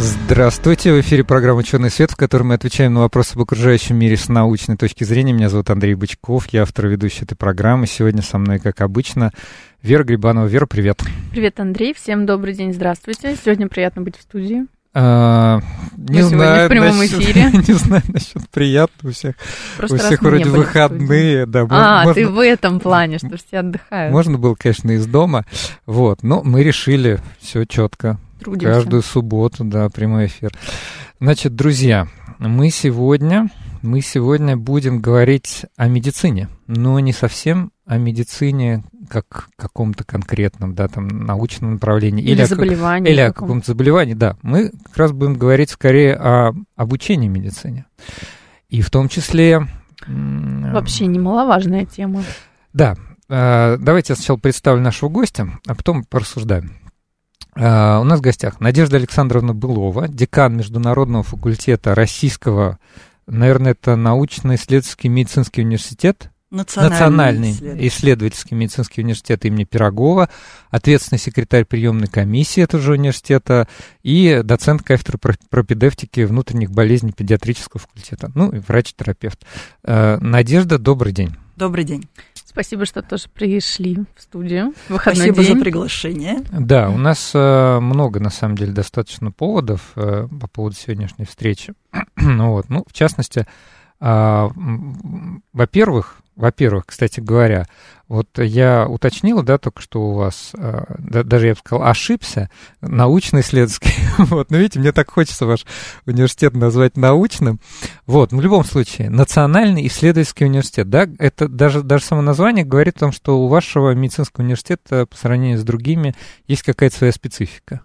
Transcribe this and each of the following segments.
Здравствуйте, в эфире программа «Ученый свет», в которой мы отвечаем на вопросы об окружающем мире с научной точки зрения. Меня зовут Андрей Бычков, я автор и ведущий этой программы. Сегодня со мной, как обычно, Вера Грибанова. Вера, привет. Привет, Андрей, всем добрый день, здравствуйте. Сегодня приятно быть в студии. А, не Мы знаю, в прямом насчет- эфире. не знаю насчет приятно у всех. Просто у всех вроде выходные, да. А, можно- ты в этом плане, что все отдыхают. Можно было, конечно, из дома. Вот, но мы решили все четко. Трудимся. Каждую субботу, да, прямой эфир. Значит, друзья, мы сегодня, мы сегодня будем говорить о медицине, но не совсем о медицине как каком-то конкретном, да, там, научном направлении. Или о как- заболевание. или о каком-то. заболевании, да. Мы как раз будем говорить скорее о обучении медицине. И в том числе... Вообще немаловажная тема. да, э, давайте я сначала представлю нашего гостя, а потом порассуждаем. Э, У нас в гостях Надежда Александровна Былова, декан Международного факультета Российского, наверное, это научно-исследовательский медицинский университет, Национальный исследователь. исследовательский медицинский университет имени Пирогова, ответственный секретарь приемной комиссии этого же университета и доцент кафедры про- пропедевтики внутренних болезней педиатрического факультета, ну и врач-терапевт. Э, Надежда, добрый день. Добрый день. Спасибо, что тоже пришли в студию. Выходной Спасибо день. за приглашение. Да, у нас э, много, на самом деле, достаточно поводов э, по поводу сегодняшней встречи. ну, вот, ну, в частности, м, во-первых, во-первых, кстати говоря, вот я уточнил, да, только что у вас, э, да- даже я бы сказал, ошибся, научно-исследовательский. вот, но видите, мне так хочется ваш университет назвать научным. Вот, но в любом случае, Национальный исследовательский университет, да, это даже, даже само название говорит о том, что у вашего медицинского университета по сравнению с другими есть какая-то своя специфика.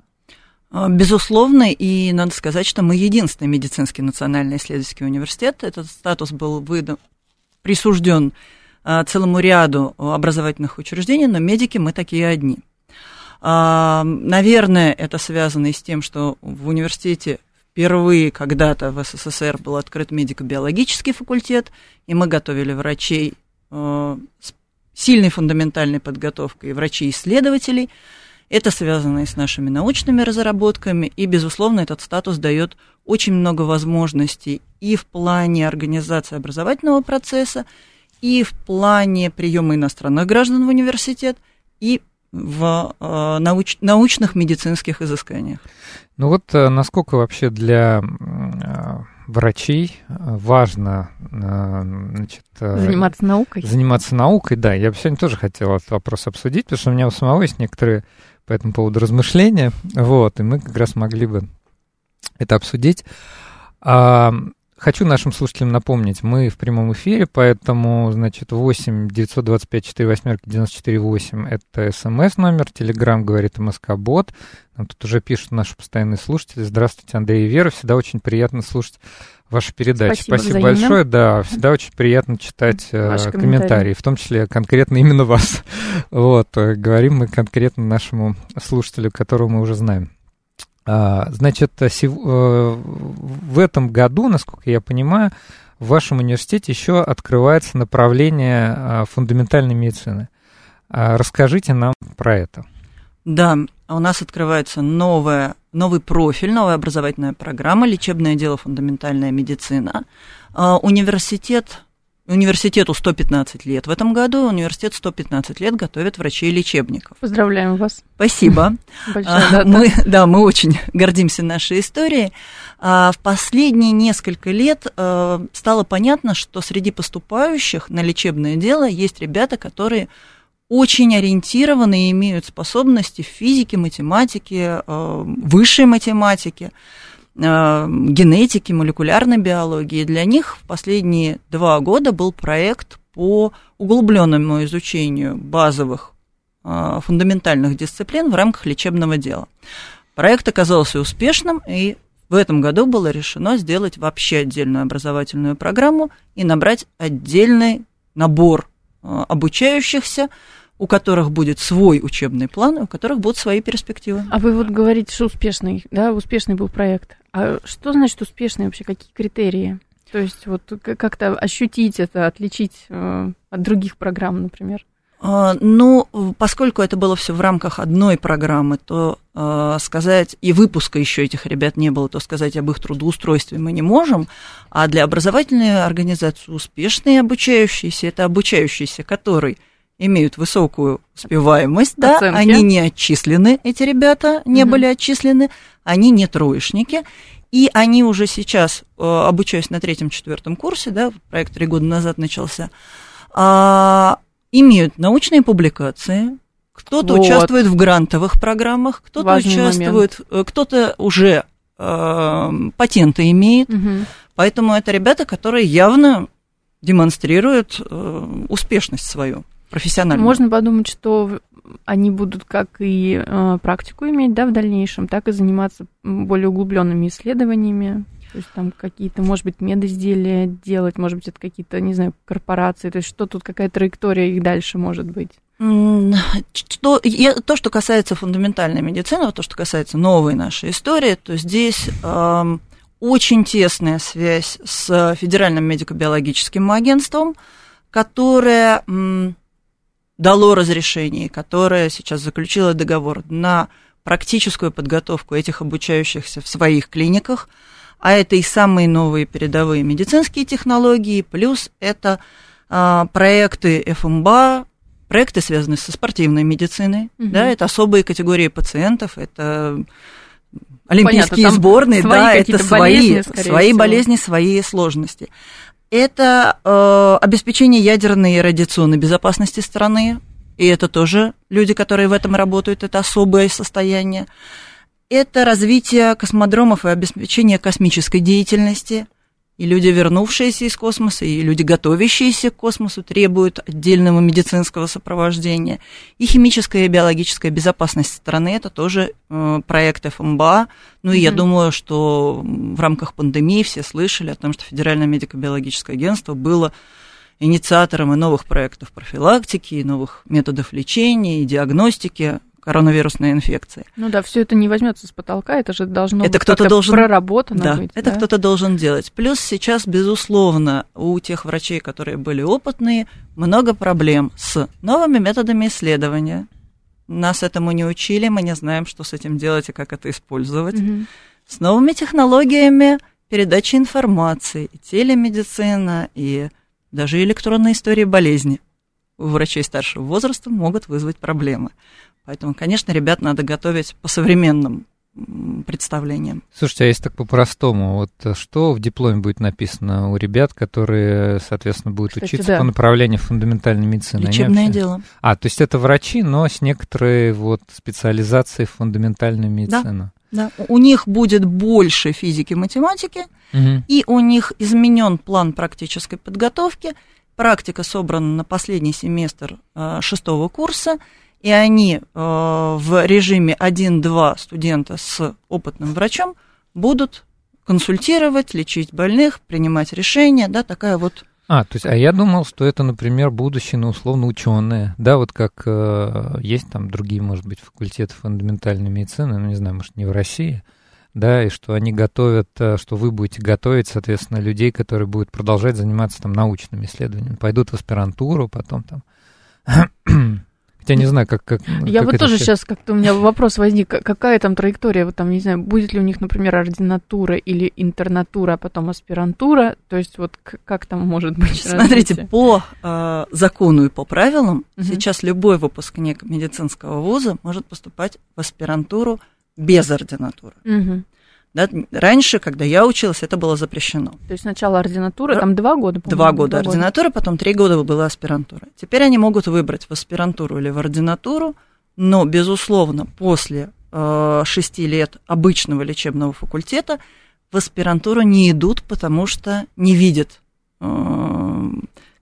А, Безусловно, и надо сказать, что мы единственный медицинский национальный исследовательский университет. Этот статус был выдан, присужден а, целому ряду образовательных учреждений, но медики мы такие одни. А, Наверное, это связано и с тем, что в университете впервые когда-то в СССР был открыт медико-биологический факультет, и мы готовили врачей э, с сильной фундаментальной подготовкой, врачей-исследователей. Это связано и с нашими научными разработками, и, безусловно, этот статус дает очень много возможностей и в плане организации образовательного процесса, и в плане приема иностранных граждан в университет, и в э, науч- научных медицинских изысканиях. Ну вот э, насколько вообще для э, врачей важно э, значит, э, Заниматься наукой. заниматься наукой, да, я бы сегодня тоже хотел этот вопрос обсудить, потому что у меня у самого есть некоторые по этому поводу размышления, вот, и мы как раз могли бы это обсудить. А, хочу нашим слушателям напомнить, мы в прямом эфире, поэтому, значит, 8 925 4 восьмерки 94 8 это смс номер, телеграм говорит МСК Бот, нам тут уже пишут наши постоянные слушатели. Здравствуйте, Андрей и Вера, всегда очень приятно слушать ваши передачи. Спасибо Спасибо взаимно. большое, да, всегда очень приятно читать э, Ваши комментарии. комментарии. в том числе конкретно именно вас. вот, э, говорим мы конкретно нашему слушателю, которого мы уже знаем. А, значит, э, э, в этом году, насколько я понимаю, в вашем университете еще открывается направление а, фундаментальной медицины. А, Расскажите нам про это. Да, у нас открывается новая, новый профиль, новая образовательная программа «Лечебное дело. Фундаментальная медицина». Университет, университету 115 лет в этом году, университет 115 лет готовит врачей-лечебников. Поздравляем вас. Спасибо. Большая А. Мы, да, мы очень гордимся нашей историей. А, В последние несколько лет э, стало понятно, что среди поступающих на лечебное дело есть ребята, которые очень ориентированы и имеют способности в физике, математике, э, высшей математике, э, генетике, молекулярной биологии. Для них в последние два года был проект по углубленному изучению базовых э, фундаментальных дисциплин в рамках лечебного дела. Проект оказался успешным, и в этом году было решено сделать вообще отдельную образовательную программу и набрать отдельный набор э, обучающихся, у которых будет свой учебный план, у которых будут свои перспективы. А вы вот говорите, что успешный, да, успешный был проект. А что значит успешный вообще? Какие критерии? То есть вот как-то ощутить это, отличить э, от других программ, например? А, ну, поскольку это было все в рамках одной программы, то э, сказать, и выпуска еще этих ребят не было, то сказать об их трудоустройстве мы не можем. А для образовательной организации успешные обучающиеся, это обучающиеся, которые имеют высокую успеваемость, да, они не отчислены, эти ребята не угу. были отчислены, они не троечники, и они уже сейчас, э, обучаясь на третьем-четвертом курсе, да, проект три года назад начался, а, имеют научные публикации, кто-то вот. участвует в грантовых программах, кто-то участвует. Э, кто-то уже э, патенты имеет. Угу. Поэтому это ребята, которые явно демонстрируют э, успешность свою профессиональную. Можно подумать, что они будут как и э, практику иметь, да, в дальнейшем, так и заниматься более углубленными исследованиями. То есть там какие-то, может быть, медизделия делать, может быть, это какие-то, не знаю, корпорации. То есть что тут, какая траектория их дальше может быть? Что, то, что касается фундаментальной медицины, то, что касается новой нашей истории, то здесь э, очень тесная связь с Федеральным медико-биологическим агентством, которое м, дало разрешение, которое сейчас заключило договор на практическую подготовку этих обучающихся в своих клиниках – а это и самые новые передовые медицинские технологии, плюс это а, проекты ФМБА, проекты, связанные со спортивной медициной, угу. да, это особые категории пациентов, это олимпийские Понятно, сборные, да, это свои, болезни, свои всего. болезни, свои сложности. Это э, обеспечение ядерной и радиационной безопасности страны, и это тоже люди, которые в этом работают, это особое состояние это развитие космодромов и обеспечение космической деятельности. И люди, вернувшиеся из космоса, и люди, готовящиеся к космосу, требуют отдельного медицинского сопровождения. И химическая и биологическая безопасность страны – это тоже э, проект ФМБА. Ну и mm-hmm. я думаю, что в рамках пандемии все слышали о том, что Федеральное медико-биологическое агентство было инициатором и новых проектов профилактики, и новых методов лечения, и диагностики коронавирусной инфекции. Ну да, все это не возьмется с потолка, это же должно это быть кто-то должен проработано да, быть. Это да? кто-то должен делать. Плюс сейчас, безусловно, у тех врачей, которые были опытные, много проблем с новыми методами исследования. Нас этому не учили, мы не знаем, что с этим делать и как это использовать. Угу. С новыми технологиями передачи информации, и телемедицина, и даже электронные истории болезни у врачей старшего возраста могут вызвать проблемы. Поэтому, конечно, ребят надо готовить по современным представлениям. Слушайте, а если так по-простому, вот э, что в дипломе будет написано у ребят, которые, соответственно, будут Кстати, учиться да. по направлению фундаментальной медицины? Лечебное вообще... дело. А, то есть это врачи, но с некоторой вот специализацией в фундаментальной медицине. Да. Да. У них будет больше физики, математики, угу. и у них изменен план практической подготовки. Практика собрана на последний семестр э, шестого курса и они э, в режиме 1-2 студента с опытным врачом будут консультировать, лечить больных, принимать решения, да, такая вот а, то есть, а я думал, что это, например, будущее, ну, условно, ученые, да, вот как э, есть там другие, может быть, факультеты фундаментальной медицины, ну, не знаю, может, не в России, да, и что они готовят, э, что вы будете готовить, соответственно, людей, которые будут продолжать заниматься там научными исследованиями, пойдут в аспирантуру, потом там Хотя не знаю, как... как Я как вот тоже все... сейчас как-то у меня вопрос возник, какая там траектория, вот там, не знаю, будет ли у них, например, ординатура или интернатура, а потом аспирантура, то есть вот как там может быть Смотрите, развитие? по э, закону и по правилам угу. сейчас любой выпускник медицинского вуза может поступать в аспирантуру без ординатуры. Угу. Да, раньше, когда я училась, это было запрещено. То есть сначала ординатура, там два года, Два года два ординатура, года. потом три года была аспирантура. Теперь они могут выбрать в аспирантуру или в ординатуру, но, безусловно, после э, шести лет обычного лечебного факультета в аспирантуру не идут, потому что не видят э,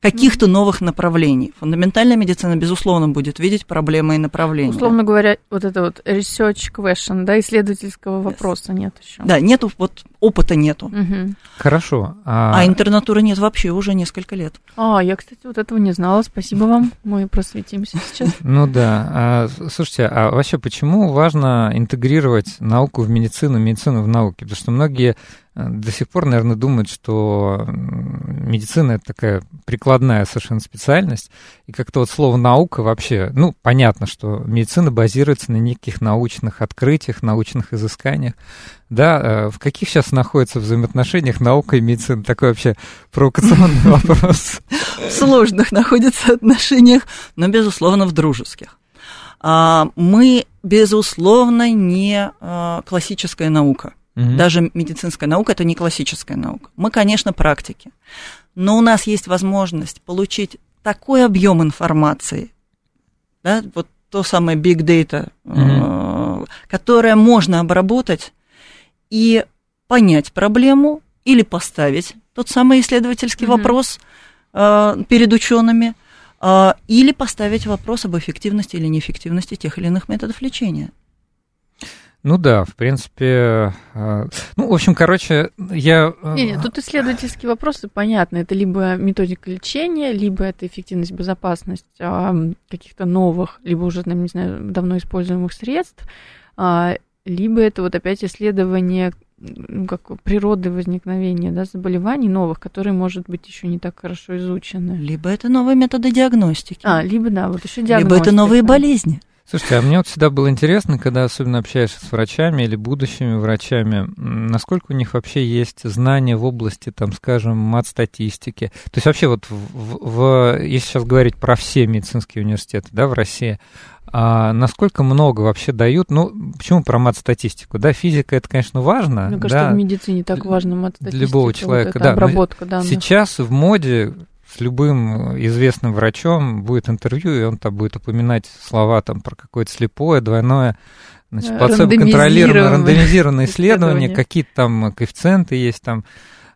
каких-то новых направлений. Фундаментальная медицина, безусловно, будет видеть проблемы и направления. Условно говоря, вот это вот research question, да, исследовательского вопроса yes. нет еще. Да, нету вот опыта нету. Мгм. Хорошо. А интернатуры нет вообще уже несколько лет. А, я, кстати, вот этого не знала. Спасибо вам. Мы просветимся сейчас. Ну да. А, слушайте, а вообще почему важно интегрировать науку в медицину, медицину в науке? Потому что многие э, до сих пор, наверное, думают, что медицина это такая прикладная совершенно специальность, и как-то вот слово наука вообще, ну, понятно, что медицина базируется на неких научных открытиях, научных изысканиях, да, э, в каких сейчас находятся взаимоотношениях наука и медицина? Такой вообще провокационный вопрос. В сложных находятся отношениях, но, безусловно, в дружеских. А, Мы, безусловно, не а, классическая наука. Даже медицинская наука это не классическая наука. Мы, конечно, практики. Но у нас есть возможность получить такой объем информации, да, вот то самое big data, э, которое можно обработать и понять проблему или поставить тот самый исследовательский Мгм. вопрос э, перед учеными, э, или поставить вопрос об эффективности или неэффективности тех или иных методов лечения. Ну да, в принципе, э, ну, в общем, короче, я... э, Не, не, тут исследовательские вопросы понятны. Это либо методика лечения, либо это эффективность, безопасность каких-то новых, либо уже, не знаю, давно используемых средств, а, либо это вот опять исследование ну, как природы возникновения да, заболеваний новых, которые, может быть, еще не так хорошо изучены. Либо это новые методы диагностики, А, либо, да, вот еще либо диагностика. это новые болезни. Слушайте, а мне вот всегда было интересно, когда особенно общаешься с врачами или будущими врачами, насколько у них вообще есть знания в области, там, скажем, мат-статистики. То есть вообще вот, в- в- если сейчас говорить про все медицинские университеты, да, в России, а насколько много вообще дают, ну, почему про мат-статистику, да, физика это, конечно, важно, Мне кажется, да, в медицине так важно мат для любого человека, да, но обработка данных. Сейчас в моде с любым известным врачом будет интервью, и он там будет упоминать слова там про какое-то слепое, двойное, значит, Э, плацебо-контролируемое, рандомизированное исследование. какие-то там коэффициенты есть там,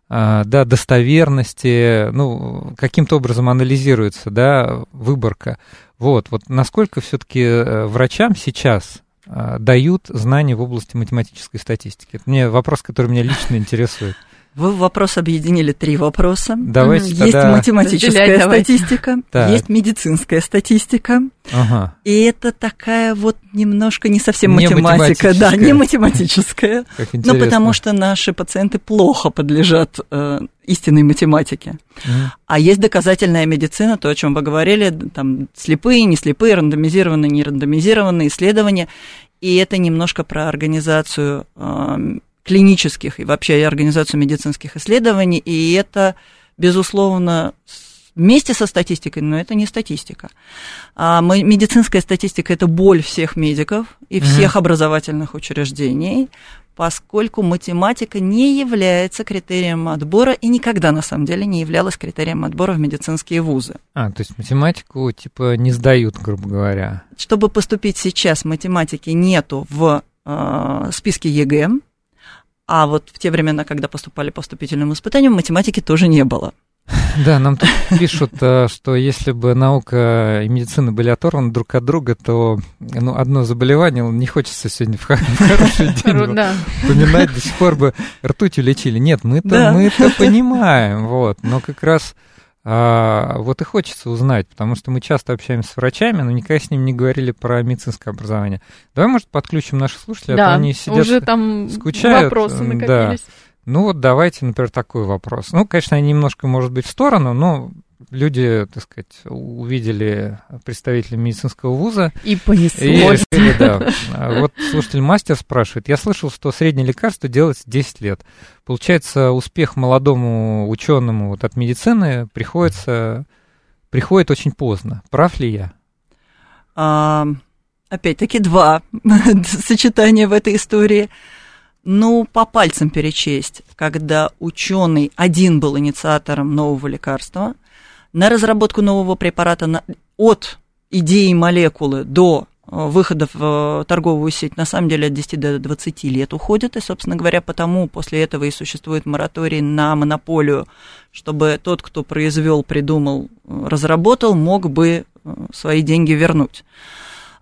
а, да, достоверности, ну, каким-то образом анализируется, да, выборка. Вот, вот насколько все-таки врачам сейчас а, дают знания в области математической статистики? Это мне вопрос, который меня лично интересует. Вы в вопрос объединили три вопроса. Давайте Есть тогда... математическая давайте. статистика, Так. есть медицинская статистика, Ага. и это такая вот немножко не совсем Не математика, да, не математическая. Как Ну, интересно. потому что наши пациенты плохо подлежат э, истинной математике. Мгм. А есть доказательная медицина, то, о чем вы говорили, там слепые, не слепые, рандомизированные, не рандомизированные исследования. И это немножко про организацию эм, клинических и вообще и организацию медицинских исследований. И это, безусловно, вместе со статистикой, но это не статистика. А мы- медицинская статистика это боль всех медиков и всех образовательных учреждений, поскольку математика не является критерием отбора и никогда на самом деле не являлась критерием отбора в медицинские вузы. А, то есть математику типа не сдают, грубо говоря. Чтобы поступить сейчас, математики нету в э, списке ЕГЭ, а вот в те времена, когда поступали по вступительным испытаниям, математики тоже не было. Да, нам тут пишут, э, что если бы наука и медицина были оторваны друг от друга, то ну, одно заболевание не хочется сегодня в хороший день Да. вспоминать, до сих пор бы ртутью лечили. Нет, мы-то Да. мы-то понимаем, вот, но как раз а, вот и хочется узнать, потому что мы часто общаемся с врачами, но никогда с ними не говорили про медицинское образование. Давай, может, подключим наших слушателей, а то Да, они сидят... уже там скучают, вопросы м, да. Ну вот давайте, например, такой вопрос. Ну, конечно, они немножко, может быть, в сторону, но люди, так сказать, увидели представителей медицинского вуза И и понеслось. решили, да. Вот слушатель мастер спрашивает. Я слышал, что среднее лекарство делается 10 лет. Получается, успех молодому ученому вот от медицины приходится, приходит очень поздно. Прав ли я? А, опять-таки два сочетания в этой истории. Ну, по пальцам перечесть, когда ученый один был инициатором нового лекарства, на разработку нового препарата на- от идеи молекулы до э, выхода в э, торговую сеть, на самом деле от 10 до 20 лет уходит, и, собственно говоря, потому после этого и существует мораторий на монополию, чтобы тот, кто произвел, придумал, э, разработал, мог бы свои деньги вернуть.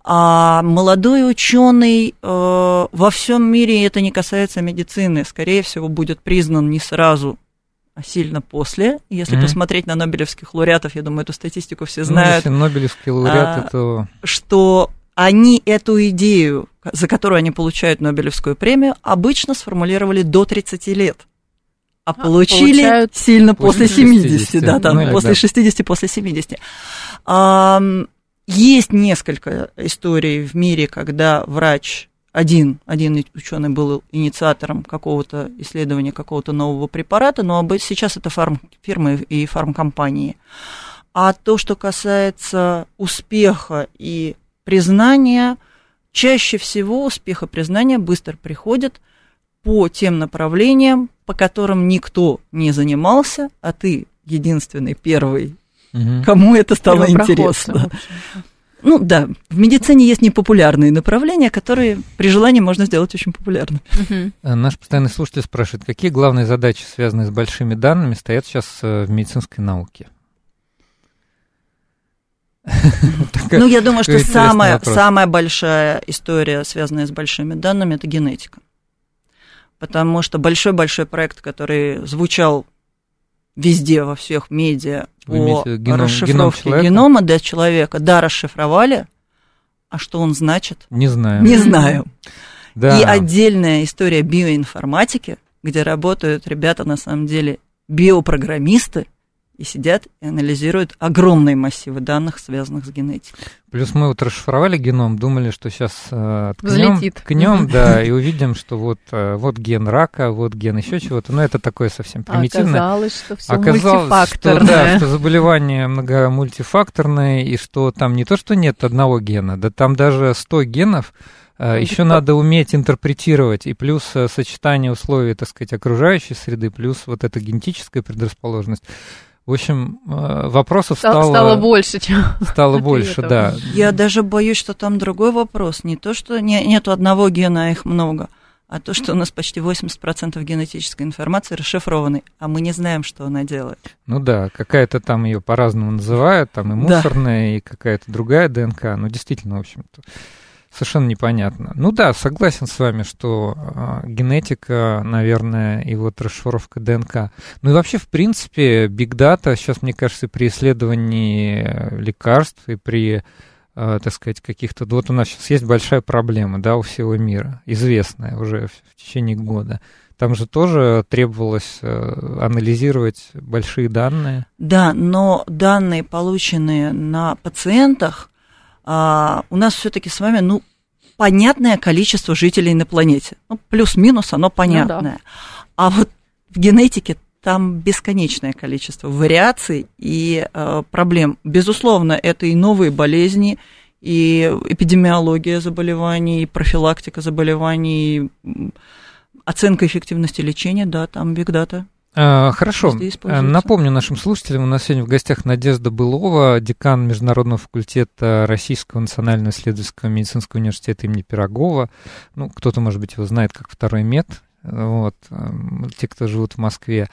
А молодой ученый э, во всем мире это не касается медицины, скорее всего, будет признан не сразу, а сильно после. Если mm-hmm. посмотреть на Нобелевских лауреатов, я думаю, эту статистику все знают. Ну, если Нобелевские лауреаты, а, то... Что они эту идею, за которую они получают Нобелевскую премию, обычно сформулировали до 30 лет. А, а получили получают сильно после 70, 60, да, там, ну, после да. 60, после 70. А, есть несколько историй в мире, когда врач один, один ученый был инициатором какого-то исследования какого-то нового препарата, но сейчас это фармфирмы и фармкомпании. А то, что касается успеха и признания, чаще всего успех и признание быстро приходят по тем направлениям, по которым никто не занимался, а ты единственный первый угу. кому это стало интересно. Ну да, в медицине есть непопулярные направления, которые при желании можно сделать очень популярными. Угу. Наш постоянный слушатель спрашивает, какие главные задачи, связанные с большими данными, стоят сейчас э, в медицинской науке? Ну, я думаю, что самая, самая большая история, связанная с большими данными, это генетика. Потому что большой-большой проект, который звучал везде, во всех медиа по геном, расшифровке геном генома для человека. Да, расшифровали, а что он значит? Не знаю. Не знаю. Да. И отдельная история биоинформатики, где работают ребята, на самом деле, биопрограммисты, и сидят и анализируют огромные массивы данных, связанных с генетикой. Плюс мы вот расшифровали геном, думали, что сейчас э, ткнем, ткнем да, и увидим, что вот, э, вот ген рака, вот ген еще чего-то. Но это такое совсем примитивное. Оказалось, что все Оказалось, что, да, что заболевание много мультифакторное, и что там не то, что нет одного гена, да там даже 100 генов, э, еще надо уметь интерпретировать, и плюс э, сочетание условий, так сказать, окружающей среды, плюс вот эта генетическая предрасположенность. В общем, э, вопросов стало... Стало больше, чем... Стало больше, да. Я даже боюсь, что там другой вопрос. Не то, что не, нету одного гена, а их много, а то, что у нас почти 80% генетической информации расшифрованы, а мы не знаем, что она делает. Ну да, какая-то там ее по-разному называют, там и мусорная, да. и какая-то другая ДНК. Ну, действительно, в общем-то совершенно непонятно. Ну да, согласен с вами, что э, генетика, наверное, и вот расшифровка ДНК. Ну и вообще, в принципе, биг дата сейчас, мне кажется, при исследовании лекарств и при, э, так сказать, каких-то... Вот у нас сейчас есть большая проблема, да, у всего мира, известная уже в, в течение года. Там же тоже требовалось э, анализировать большие данные. Да, но данные, полученные на пациентах, а, у нас все-таки с вами, ну, понятное количество жителей на планете. Ну, плюс-минус оно понятное. Ну, да. А вот в генетике там бесконечное количество вариаций и э, проблем. Безусловно, это и новые болезни, и эпидемиология заболеваний, и профилактика заболеваний, и оценка эффективности лечения, да, там бигдата хорошо. Напомню нашим слушателям, у нас сегодня в гостях Надежда Былова, декан Международного факультета Российского национального исследовательского медицинского университета имени Пирогова. Ну, кто-то, может быть, его знает как второй мед, вот, те, кто живут в Москве.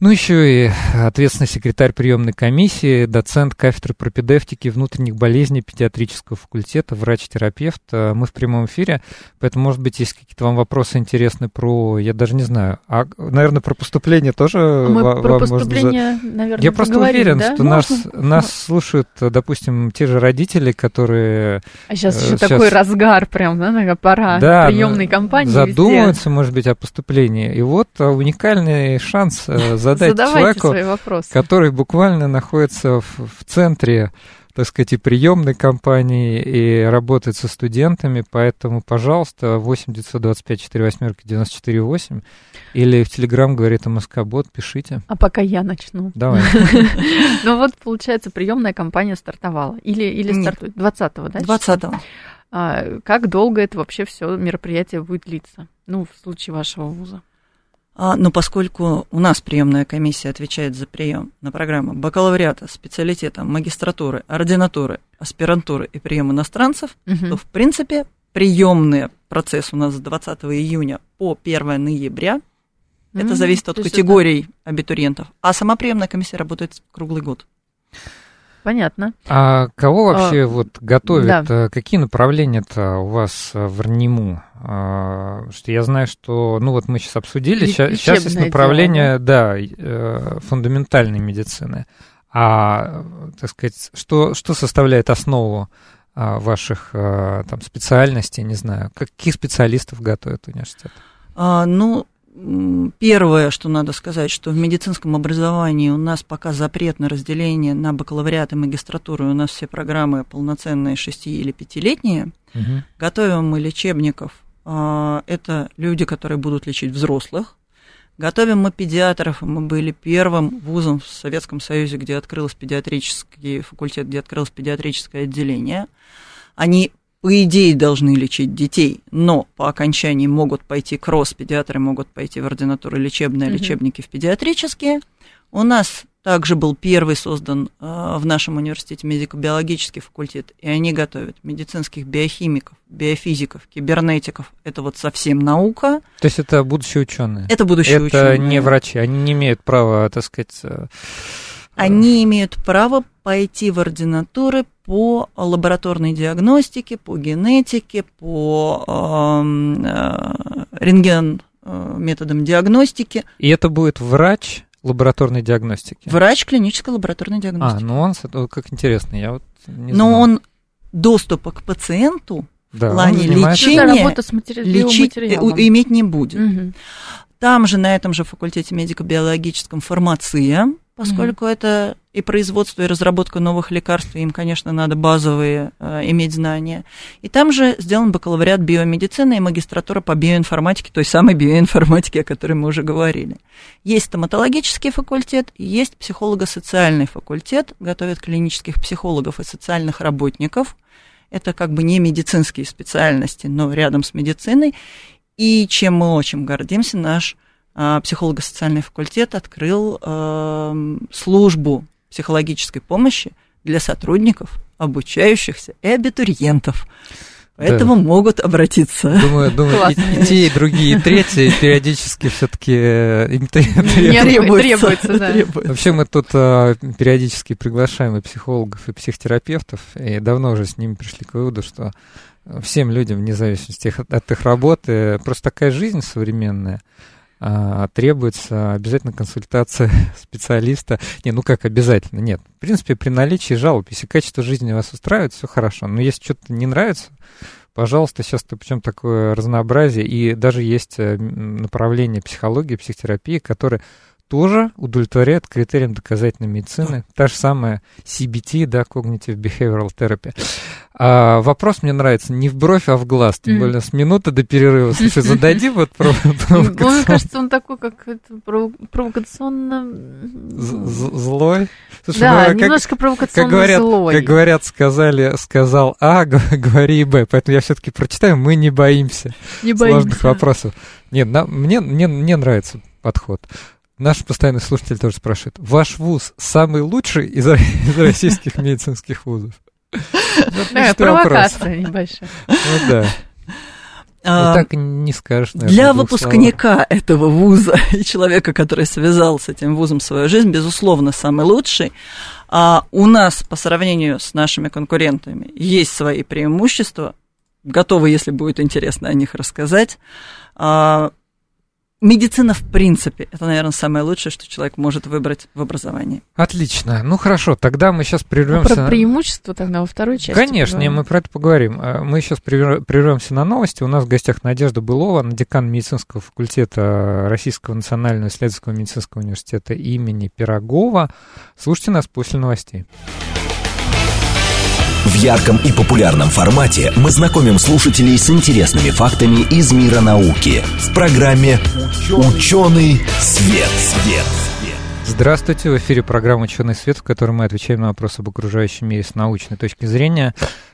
Ну, еще и ответственный секретарь приемной комиссии, доцент кафедры пропедевтики внутренних болезней педиатрического факультета, врач-терапевт. А мы в прямом эфире, поэтому, может быть, есть какие-то вам вопросы интересные про, я даже не знаю, а, наверное, про поступление тоже а мы вам про поступление, можно... наверное, Я просто уверен, да? что нас, нас слушают, допустим, те же родители, которые... А сейчас еще сейчас... такой разгар прям, да, пора да, приемной кампании Задумываются, везде. может быть, о поступлении. И вот уникальный шанс за задать Задавайте человеку, который буквально находится в, в центре так сказать, и приемной кампании, и работает со студентами, поэтому, пожалуйста, 8 925 4 восьмерки 94 8 или в Телеграм говорит МСК Бот, пишите. А пока я начну. Давай. Ну вот, получается, приемная кампания стартовала. Или, или стартует 20-го, да? 20-го. А, как долго это вообще все мероприятие будет длиться? Ну, в случае вашего вуза. А, но поскольку у нас приемная комиссия отвечает за прием на программу бакалавриата, специалитета, магистратуры, ординатуры, аспирантуры и прием иностранцев, угу. то, в принципе, приемный процесс у нас с 20 июня по 1 ноября. Это зависит от категорий это... абитуриентов. А сама приемная комиссия работает круглый год. Понятно. А кого вообще а, вот готовят? Да. Какие направления-то у вас в РНИМУ? А, что я знаю, что, ну вот мы сейчас обсудили, сейчас, сейчас есть направление, дело, да, да фундаментальной медицины. А, так сказать, что, что составляет основу а, ваших а, там специальностей, не знаю, каких специалистов готовят университет? А, ну, Первое, что надо сказать, что в медицинском образовании у нас пока запрет на разделение на бакалавриат и магистратуру, у нас все программы полноценные шести- или пятилетние. Угу. Готовим мы лечебников. Это люди, которые будут лечить взрослых. Готовим мы педиатров, мы были первым вузом в Советском Союзе, где открылся педиатрический факультет, где открылось педиатрическое отделение. Они, по идее, должны лечить детей, но по окончании могут пойти кросс, педиатры могут пойти в ординатуру лечебные, mm лечебники в педиатрические. У нас также был первый создан э, в нашем университете медико-биологический факультет, и они готовят медицинских биохимиков, биофизиков, кибернетиков. Это вот совсем наука. То есть это будущие ученые? Это будущие это ученые. Это не врачи, они не имеют права, так сказать... Они имеют право пойти в ординатуры по лабораторной диагностике, по генетике, по э, э, рентген э, методам диагностики. И это будет врач, лабораторной диагностики? Врач клинической лабораторной диагностики. А, ну он, как интересно, я вот не Но знал. он доступа к пациенту да, в плане лечения лечить, э, иметь не будет. Угу. Там же, на этом же факультете медико-биологическом фармация, поскольку mm это и производство, и разработка новых лекарств, им, конечно, надо базовые э, иметь знания. И там же сделан бакалавриат биомедицины и магистратура по биоинформатике, той самой биоинформатике, о которой мы уже говорили. Есть стоматологический факультет, есть психолого-социальный факультет, готовят клинических психологов и социальных работников. Это как бы не медицинские специальности, но рядом с медициной. И чем мы очень гордимся, наш а, психолого-социальный факультет открыл э, службу психологической помощи для сотрудников, обучающихся и абитуриентов. Поэтому да. могут обратиться. Думаю, думаю и, и те, и другие, и третьи периодически все-таки э, им требуется. требуется, да. Вообще мы тут а, периодически приглашаем и психологов, и психотерапевтов, и давно уже с ними пришли к выводу, что всем людям, вне зависимости от их работы, просто такая жизнь современная, а, требуется обязательно консультация специалиста. Не, ну как обязательно? Нет. В принципе, при наличии жалоб, если качество жизни вас устраивает, все хорошо. Но если что-то не нравится, пожалуйста, сейчас причем такое разнообразие, и даже есть э, направление психологии, психотерапии, которые тоже удовлетворяет критериям доказательной медицины. Та же самая CBT, да, Cognitive Behavioral Therapy. А, вопрос мне нравится не в бровь, а в глаз, тем более с минуты до перерыва. Слушай, зададим вот провокационно. Мне кажется, он такой, как провокационно... Злой? Да, немножко провокационно злой. Как говорят, сказали, сказал А, говори Б. Поэтому я все-таки прочитаю, мы не боимся не сложных вопросов. Нет, мне, мне, мне нравится подход. Наш постоянный слушатель тоже спрашивает, ваш вуз самый лучший из, из российских медицинских вузов? Да, провокация небольшая. Ну да. А, так не скажешь. Наверное, для выпускника слова. этого вуза и человека, который связал с этим вузом свою жизнь, безусловно, самый лучший. А у нас по сравнению с нашими конкурентами есть свои преимущества. Готовы, если будет интересно о них рассказать. А, Медицина, в принципе, это, наверное, самое лучшее, что человек может выбрать в образовании. Отлично. Ну хорошо, тогда мы сейчас прервемся. про преимущество тогда во второй части. Конечно, поговорим. мы про это поговорим. А, мы сейчас прервемся на новости. У нас в гостях Надежда Былова, декан медицинского факультета Российского национального исследовательского медицинского университета имени Пирогова. Слушайте нас после новостей. В ярком и популярном формате мы знакомим слушателей с интересными фактами из мира науки в программе «Ученый свет». свет. Здравствуйте, в эфире программа «Ученый свет», в которой мы отвечаем на вопросы об окружающем мире с научной точки зрения.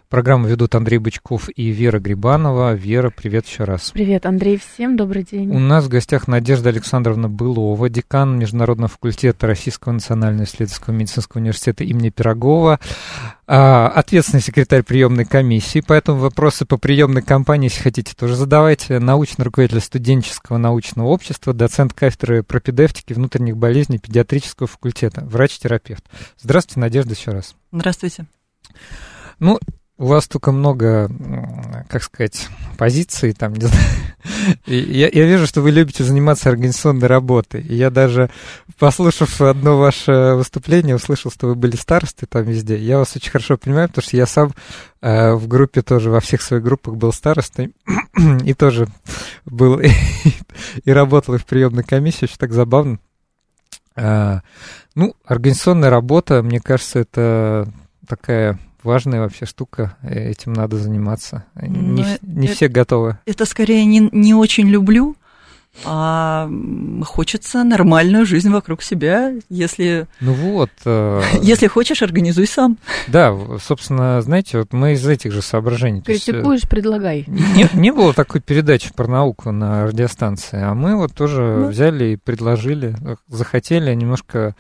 Программу ведут Андрей Бычков и Вера Грибанова. Вера, привет еще раз. Привет, Андрей, всем добрый день. У нас в гостях Надежда Александровна Былова, декан Международного факультета Российского национального исследовательского медицинского университета имени Пирогова, а, ответственный секретарь приемной комиссии. Поэтому вопросы по приемной кампании, если хотите, тоже задавайте. Научный руководитель студенческого научного общества, доцент кафедры пропедевтики внутренних болезней педиатрического факультета, врач-терапевт. Здравствуйте, Надежда, еще раз. Здравствуйте. Ну, у вас только много, как сказать, позиций, там, не знаю. я, я вижу, что вы любите заниматься организационной работой. И я даже, послушав одно ваше выступление, услышал, что вы были старостой там везде. Я вас очень хорошо понимаю, потому что я сам э, в группе тоже, во всех своих группах был старостой. и тоже был и, работал в приемной комиссии. Очень так забавно. А, ну, организационная работа, мне кажется, это такая важная вообще штука, э, этим надо заниматься. Не, ну, не это, все готовы. Это скорее не, не очень люблю, а хочется нормальную жизнь вокруг себя, если... Ну вот... Э... Если хочешь, организуй сам. Да, собственно, знаете, вот мы из этих же соображений... Критикуешь, есть, предлагай. Не, не было такой передачи про науку на радиостанции, а мы вот тоже ну. взяли и предложили, захотели немножко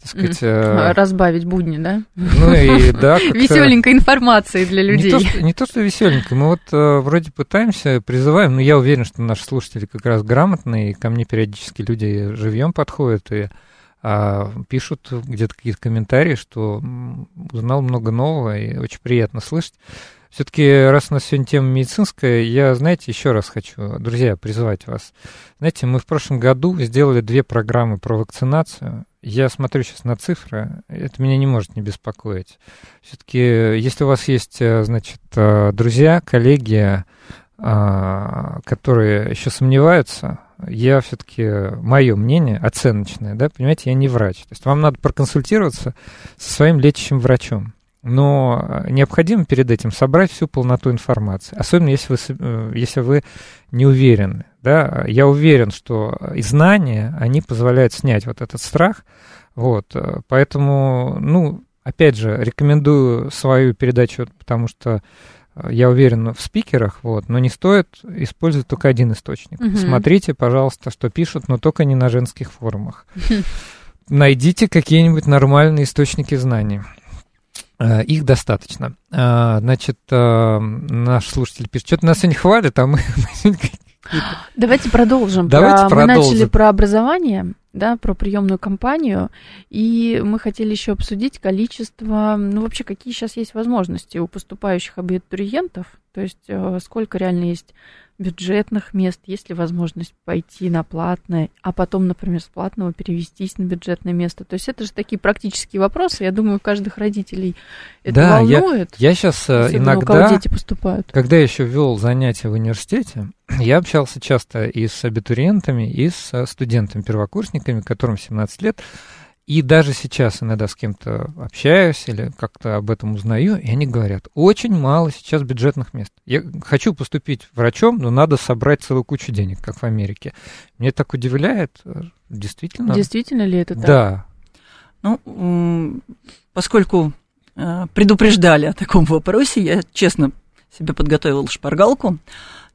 так сказать... Э... Разбавить будни, да? Ну и да. Веселенькой информации для людей. Не то, что, не то, что веселенькой, мы вот э, вроде пытаемся, призываем, но я уверен, что наши слушатели как раз грамотные, и ко мне периодически люди живьем подходят и а, пишут где-то какие-то комментарии, что узнал много нового, и очень приятно слышать. Все-таки, раз у нас сегодня тема медицинская, я, знаете, еще раз хочу, друзья, призвать вас. Знаете, мы в прошлом году сделали две программы про вакцинацию. Я смотрю сейчас на цифры, это меня не может не беспокоить. Все-таки, если у вас есть, э, значит, э, друзья, коллеги, которые еще сомневаются, я все-таки, мое мнение оценочное, да, понимаете, я не врач. То есть вам надо проконсультироваться со своим лечащим врачом но необходимо перед этим собрать всю полноту информации, особенно если вы, э, если вы не уверены. Да? Я уверен, что и знания, они позволяют снять вот этот страх, вот, э, поэтому, ну, опять же, рекомендую свою передачу, потому что э, я уверен в спикерах, вот, но не стоит использовать только один источник. Угу. Смотрите, пожалуйста, что пишут, но только не на женских форумах. Найдите какие-нибудь нормальные источники знаний. Э, их достаточно. Значит, наш слушатель пишет, что-то нас сегодня хвалит, а мы... Давайте продолжим. Давайте про... продолжим. Мы начали про образование, да, про приемную кампанию, и мы хотели еще обсудить количество, ну вообще какие сейчас есть возможности у поступающих абитуриентов, то есть сколько реально есть бюджетных мест, есть ли возможность пойти на платное, а потом, например, с платного перевестись на бюджетное место. То есть это же такие практические вопросы. Я думаю, каждых родителей это да, волнует. Я, я сейчас иногда, у кого дети поступают. когда я еще вел занятия в университете, я общался часто и с абитуриентами, и с студентами-первокурсниками, которым 17 лет. И даже сейчас иногда с кем-то общаюсь или как-то об этом узнаю, и они говорят, очень мало сейчас бюджетных мест. Я хочу поступить врачом, но надо собрать целую кучу денег, как в Америке. Мне так удивляет, действительно. Действительно ли это так? Да. Ну, поскольку э, предупреждали о таком вопросе, я честно себе подготовил шпаргалку.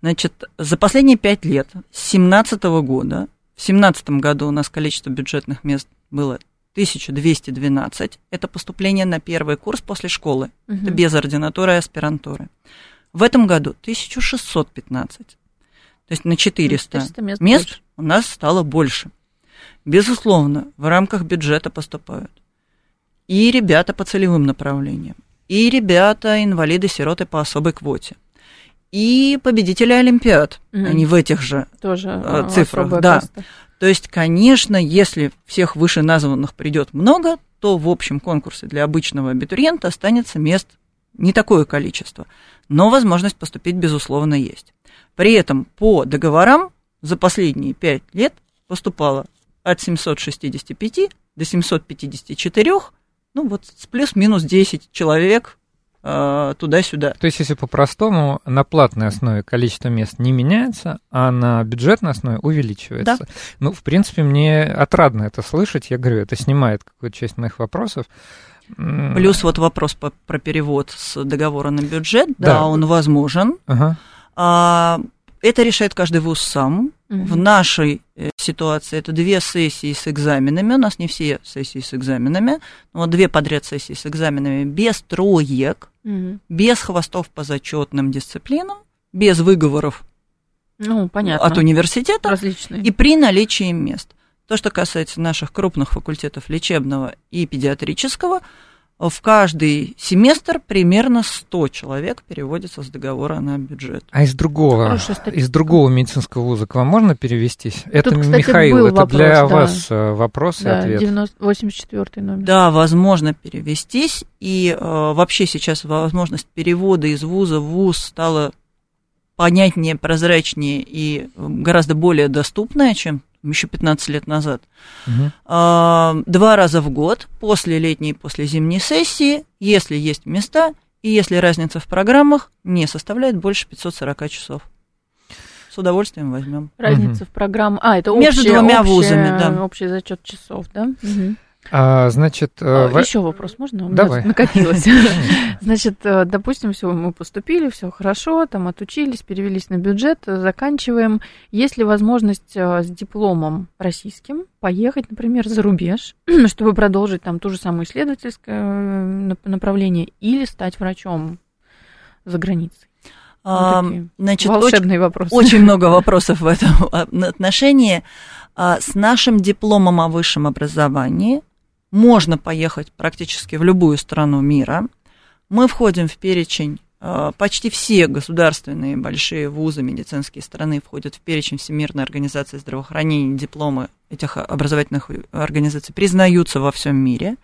Значит, за последние пять лет, с 2017 года, в 2017 году у нас количество бюджетных мест было 1212. Это поступление на первый курс после школы. Угу. Это без ординатуры и аспирантуры. В этом году 1615. То есть на 400, 400 мест, мест у нас стало больше. Безусловно, в рамках бюджета поступают и ребята по целевым направлениям, и ребята инвалиды-сироты по особой квоте, и победители Олимпиад, mm они в этих же Тоже э, цифрах. Да. Место. То есть, конечно, если всех вышеназванных придет много, то в общем конкурсе для обычного абитуриента останется мест не такое количество. Но возможность поступить, безусловно, есть. При этом по договорам за последние пять лет поступало от 765 до 754, ну вот с плюс-минус 10 человек Э, туда-сюда. То есть, если по-простому, на платной основе количество мест не меняется, а на бюджетной основе увеличивается. Да. Ну, в принципе, мне отрадно это слышать. Я говорю, это снимает какую-то часть моих вопросов. Плюс вот вопрос по, про перевод с договора на бюджет, да, Да. он возможен. Ага. А, это решает каждый вуз сам. Мгм. В нашей ситуации это две сессии с экзаменами. У нас не все сессии с экзаменами. но Вот две подряд сессии с экзаменами без троек, Мгм. без хвостов по зачетным дисциплинам, без выговоров Ну, понятно. от университета Различные. и при наличии мест. То, что касается наших крупных факультетов лечебного и педиатрического, в каждый семестр примерно 100 человек переводится с договора на бюджет. А из другого, из другого медицинского вуза к вам можно перевестись? Это кстати, Михаил, был это для вопрос, да. вас э, вопрос и Да, ответ. 90, 84 номер. Да, возможно перевестись, и э, вообще сейчас возможность перевода из вуза в вуз стала понятнее, прозрачнее и э, гораздо более доступная, чем еще 15 лет назад. А, Два раза в год, после летней и после зимней сессии, если есть места, и если разница в программах не составляет больше 540 часов. С удовольствием возьмем. Разница в программе. А, это Между общая- двумя общая- вузами, да. Общий зачет часов, да? Мгм. А, значит, э, А, во- Еще вопрос можно? У меня Давай. накопилось. Значит, э, допустим, все, мы поступили, все хорошо, там отучились, перевелись на бюджет, заканчиваем. Есть ли возможность э, с дипломом российским поехать, например, за рубеж, чтобы продолжить там ту же самую исследовательское нап- направление или стать врачом за границей? А, Вот такие Значит, очень, Волшебный вопрос. очень много вопросов в этом отношении. А, С нашим дипломом о высшем образовании можно поехать практически в любую страну мира. Мы входим в перечень, а, почти все государственные большие вузы медицинские страны входят в перечень Всемирной организации здравоохранения, дипломы этих образовательных организаций признаются во всем мире.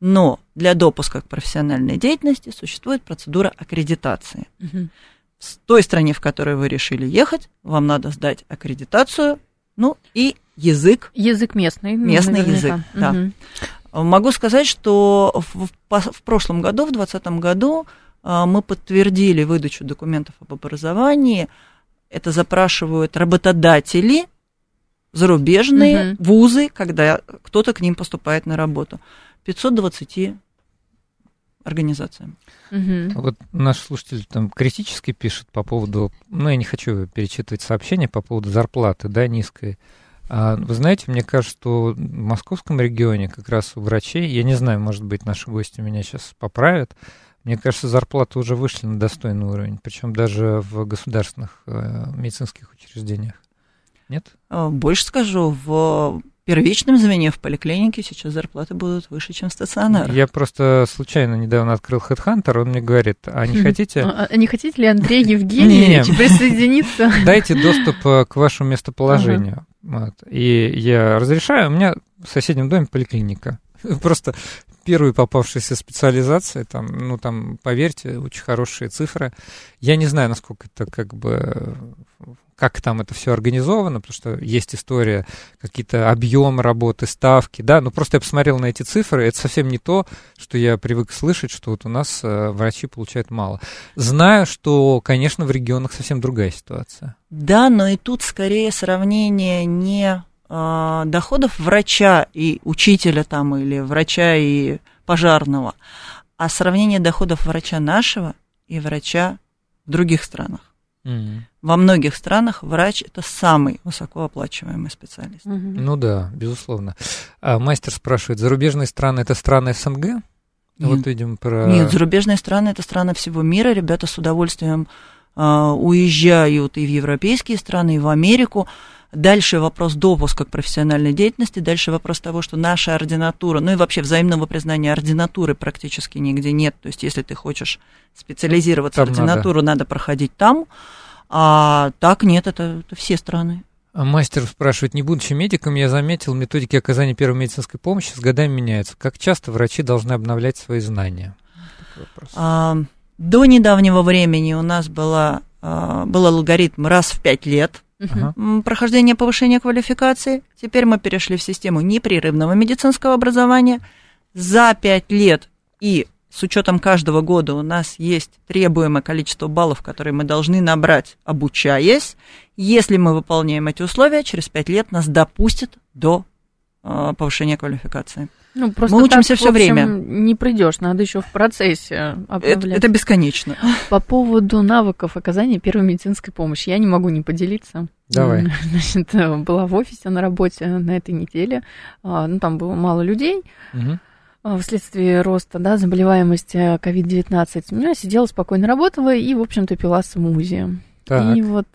Но для допуска к профессиональной деятельности существует процедура аккредитации. Мгм. В той стране, в которой вы решили ехать, вам надо сдать аккредитацию, ну и язык. Язык местный. ну, Местный наверняка. язык, да. Мгм. Могу сказать, что в, в прошлом году, в 2020 году, а, мы подтвердили выдачу документов об образовании. Это запрашивают работодатели, зарубежные Мгм. вузы, когда кто-то к ним поступает на работу. 520 организациям. Мгм. Вот наш слушатель там критически пишет по поводу, ну, я не хочу перечитывать сообщения по поводу зарплаты, да, низкой. А, вы знаете, мне кажется, что в московском регионе как раз у врачей, я не знаю, может быть, наши гости меня сейчас поправят, мне кажется, зарплаты уже вышли на достойный уровень, причем даже в государственных э, медицинских учреждениях. Нет? А, Больше скажу, в первичном звене в поликлинике сейчас зарплаты будут выше, чем в стационарах. Я просто случайно недавно открыл HeadHunter, он мне говорит, а не хотите... А, а не хотите ли Андрей. Евгеньевич присоединиться? Дайте доступ э, к вашему местоположению. И я разрешаю, у меня в соседнем доме поликлиника. Просто первые попавшиеся специализации, там, ну, там, поверьте, очень хорошие цифры. Я не знаю, насколько это как бы как там это все организовано, потому что есть история, какие-то объемы работы, ставки, да, но просто я посмотрел на эти цифры, это совсем не то, что я привык слышать, что вот у нас э, врачи получают мало. Знаю, что, конечно, в регионах совсем другая ситуация. Да, но и тут скорее сравнение не а, доходов врача и учителя там или врача и пожарного, а сравнение доходов врача нашего и врача в других странах. Во многих странах врач это самый высокооплачиваемый специалист. Мгм. Ну да, безусловно. А мастер спрашивает, зарубежные страны это страны СНГ? Вот видим про... Нет, зарубежные страны это страны всего мира. Ребята с удовольствием уезжают и в европейские страны, и в Америку. Дальше вопрос допуска к профессиональной деятельности, дальше вопрос того, что наша ординатура, ну и вообще взаимного признания ординатуры практически нигде нет. То есть, если ты хочешь специализироваться, Там ординатуру надо. проходить там, а так нет, это, это все страны. А Мастер спрашивает, не будучи медиком, я заметил, методики оказания первой медицинской помощи с годами меняются. Как часто врачи должны обновлять свои знания? Такой вопрос. А, До недавнего времени у нас была, а, был алгоритм раз в пять лет м, прохождения повышения квалификации. Теперь мы перешли в систему непрерывного медицинского образования. За пять лет и с учетом каждого года у нас есть требуемое количество баллов, которые мы должны набрать, обучаясь. Если мы выполняем эти условия, через пять лет нас допустят до повышения квалификации. Ну, просто Мы учимся так, все общем, время. Не придешь, надо еще в процессе Это, обновлять. это бесконечно. По поводу навыков оказания первой медицинской помощи. Я не могу не поделиться. Давай. Значит, э, была в офисе на работе на этой неделе. А, Ну, там было мало людей. А, Вследствие роста да, заболеваемости COVID-19. Ну, Я сидела спокойно работала и, в общем-то, пила смузи. Так. И вот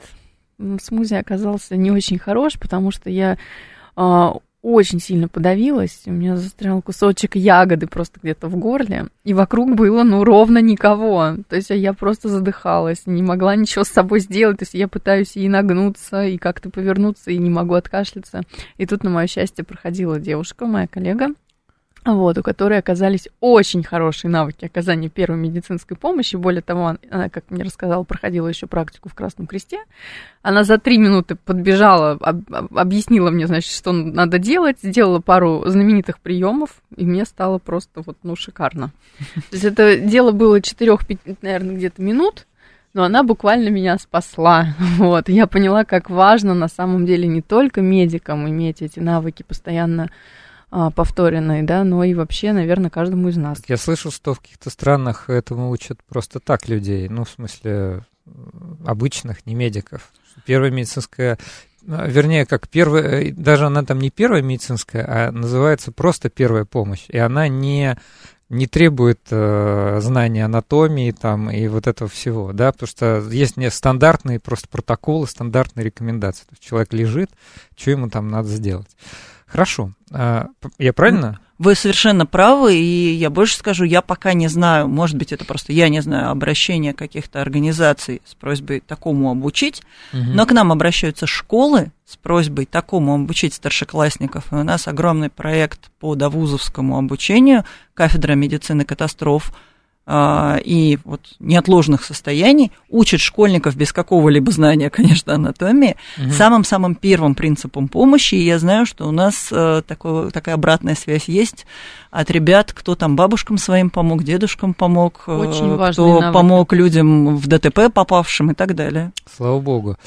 смузи оказался не очень хорош, потому что я а, очень сильно подавилась. У меня застрял кусочек ягоды просто где-то в горле. И вокруг было, ну, ровно никого. То есть я просто задыхалась, не могла ничего с собой сделать. То есть я пытаюсь и нагнуться, и как-то повернуться, и не могу откашляться. И тут, на мое счастье, проходила девушка, моя коллега, вот, у которой оказались очень хорошие навыки оказания первой медицинской помощи. Более того, он- она, как мне рассказала, проходила еще практику в Красном Кресте. Она за три минуты подбежала, об- об- объяснила мне, значит, что надо делать, сделала пару знаменитых приемов, и мне стало просто вот, ну, шикарно. То есть это дело было 4-5, наверное, где-то минут, но она буквально меня спасла. Вот. Я поняла, как важно на самом деле не только медикам иметь эти навыки постоянно а, повторенные, да, но и вообще, наверное, каждому из нас. Я слышал, что в каких-то странах этому учат просто так людей, ну, в смысле, э, обычных, не медиков. Первая медицинская, э, вернее, как первая, э, даже она там не первая медицинская, а называется просто первая помощь. И она не, не требует э, знания анатомии там и вот этого всего, да, потому что есть не стандартные просто протоколы, стандартные рекомендации. То есть человек лежит, что ему там надо сделать. Хорошо. А, Я правильно? Вы совершенно правы, и я больше скажу, я пока не знаю, может быть, это просто я не знаю, обращения каких-то организаций с просьбой такому обучить, Мгм. но к нам обращаются школы с просьбой такому обучить старшеклассников, и у нас огромный проект по довузовскому обучению, кафедра медицины катастроф, и вот неотложных состояний учат школьников без какого-либо знания, конечно, анатомии, Мгм. самым-самым первым принципом помощи. И я знаю, что у нас э, такое, такая обратная связь есть от ребят, кто там бабушкам своим помог, дедушкам помог, э, Очень кто навыки. помог людям в ДТП попавшим и так далее. Слава богу.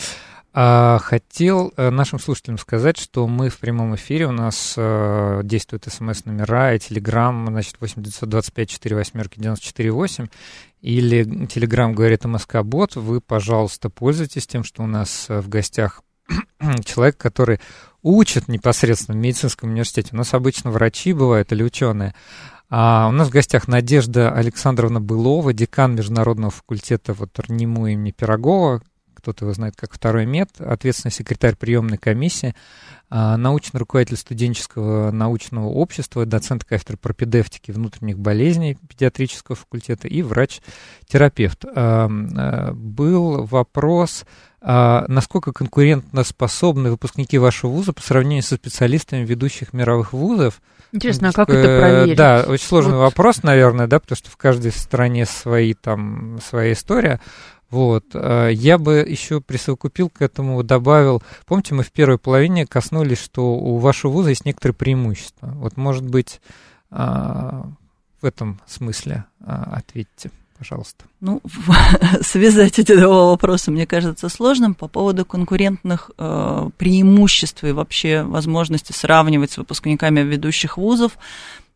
А, хотел э, нашим слушателям сказать, что мы в прямом эфире, у нас э, действуют смс-номера и телеграм, значит, 8925 4 восьмерки 94,8, или телеграм говорит МСК-бот, вы, пожалуйста, пользуйтесь тем, что у нас э, в гостях человек, который учит непосредственно в медицинском университете. У нас обычно врачи бывают или ученые. А у нас в гостях Надежда Александровна Былова, декан Международного факультета вот РНИМУ имени Пирогова, кто-то его знает как второй мед, ответственный секретарь приемной комиссии, а, научный руководитель студенческого научного общества, доцент кафедры пропедевтики внутренних болезней педиатрического факультета и врач-терапевт. А, а, Был вопрос, насколько конкурентоспособны выпускники вашего вуза по сравнению со специалистами ведущих мировых вузов? Интересно, а как Э, это проверить? Да, очень сложный Вот. вопрос, наверное, да, потому что в каждой стране свои там своя история. Вот. э, Я бы еще присовокупил к этому, добавил, помните, мы в первой половине коснулись, что у вашего вуза есть некоторые преимущества. Вот, может быть, а, в этом смысле а, ответьте, пожалуйста. Ну, связать эти два вопроса, мне кажется, сложным по поводу конкурентных э, преимуществ и вообще возможности сравнивать с выпускниками ведущих вузов.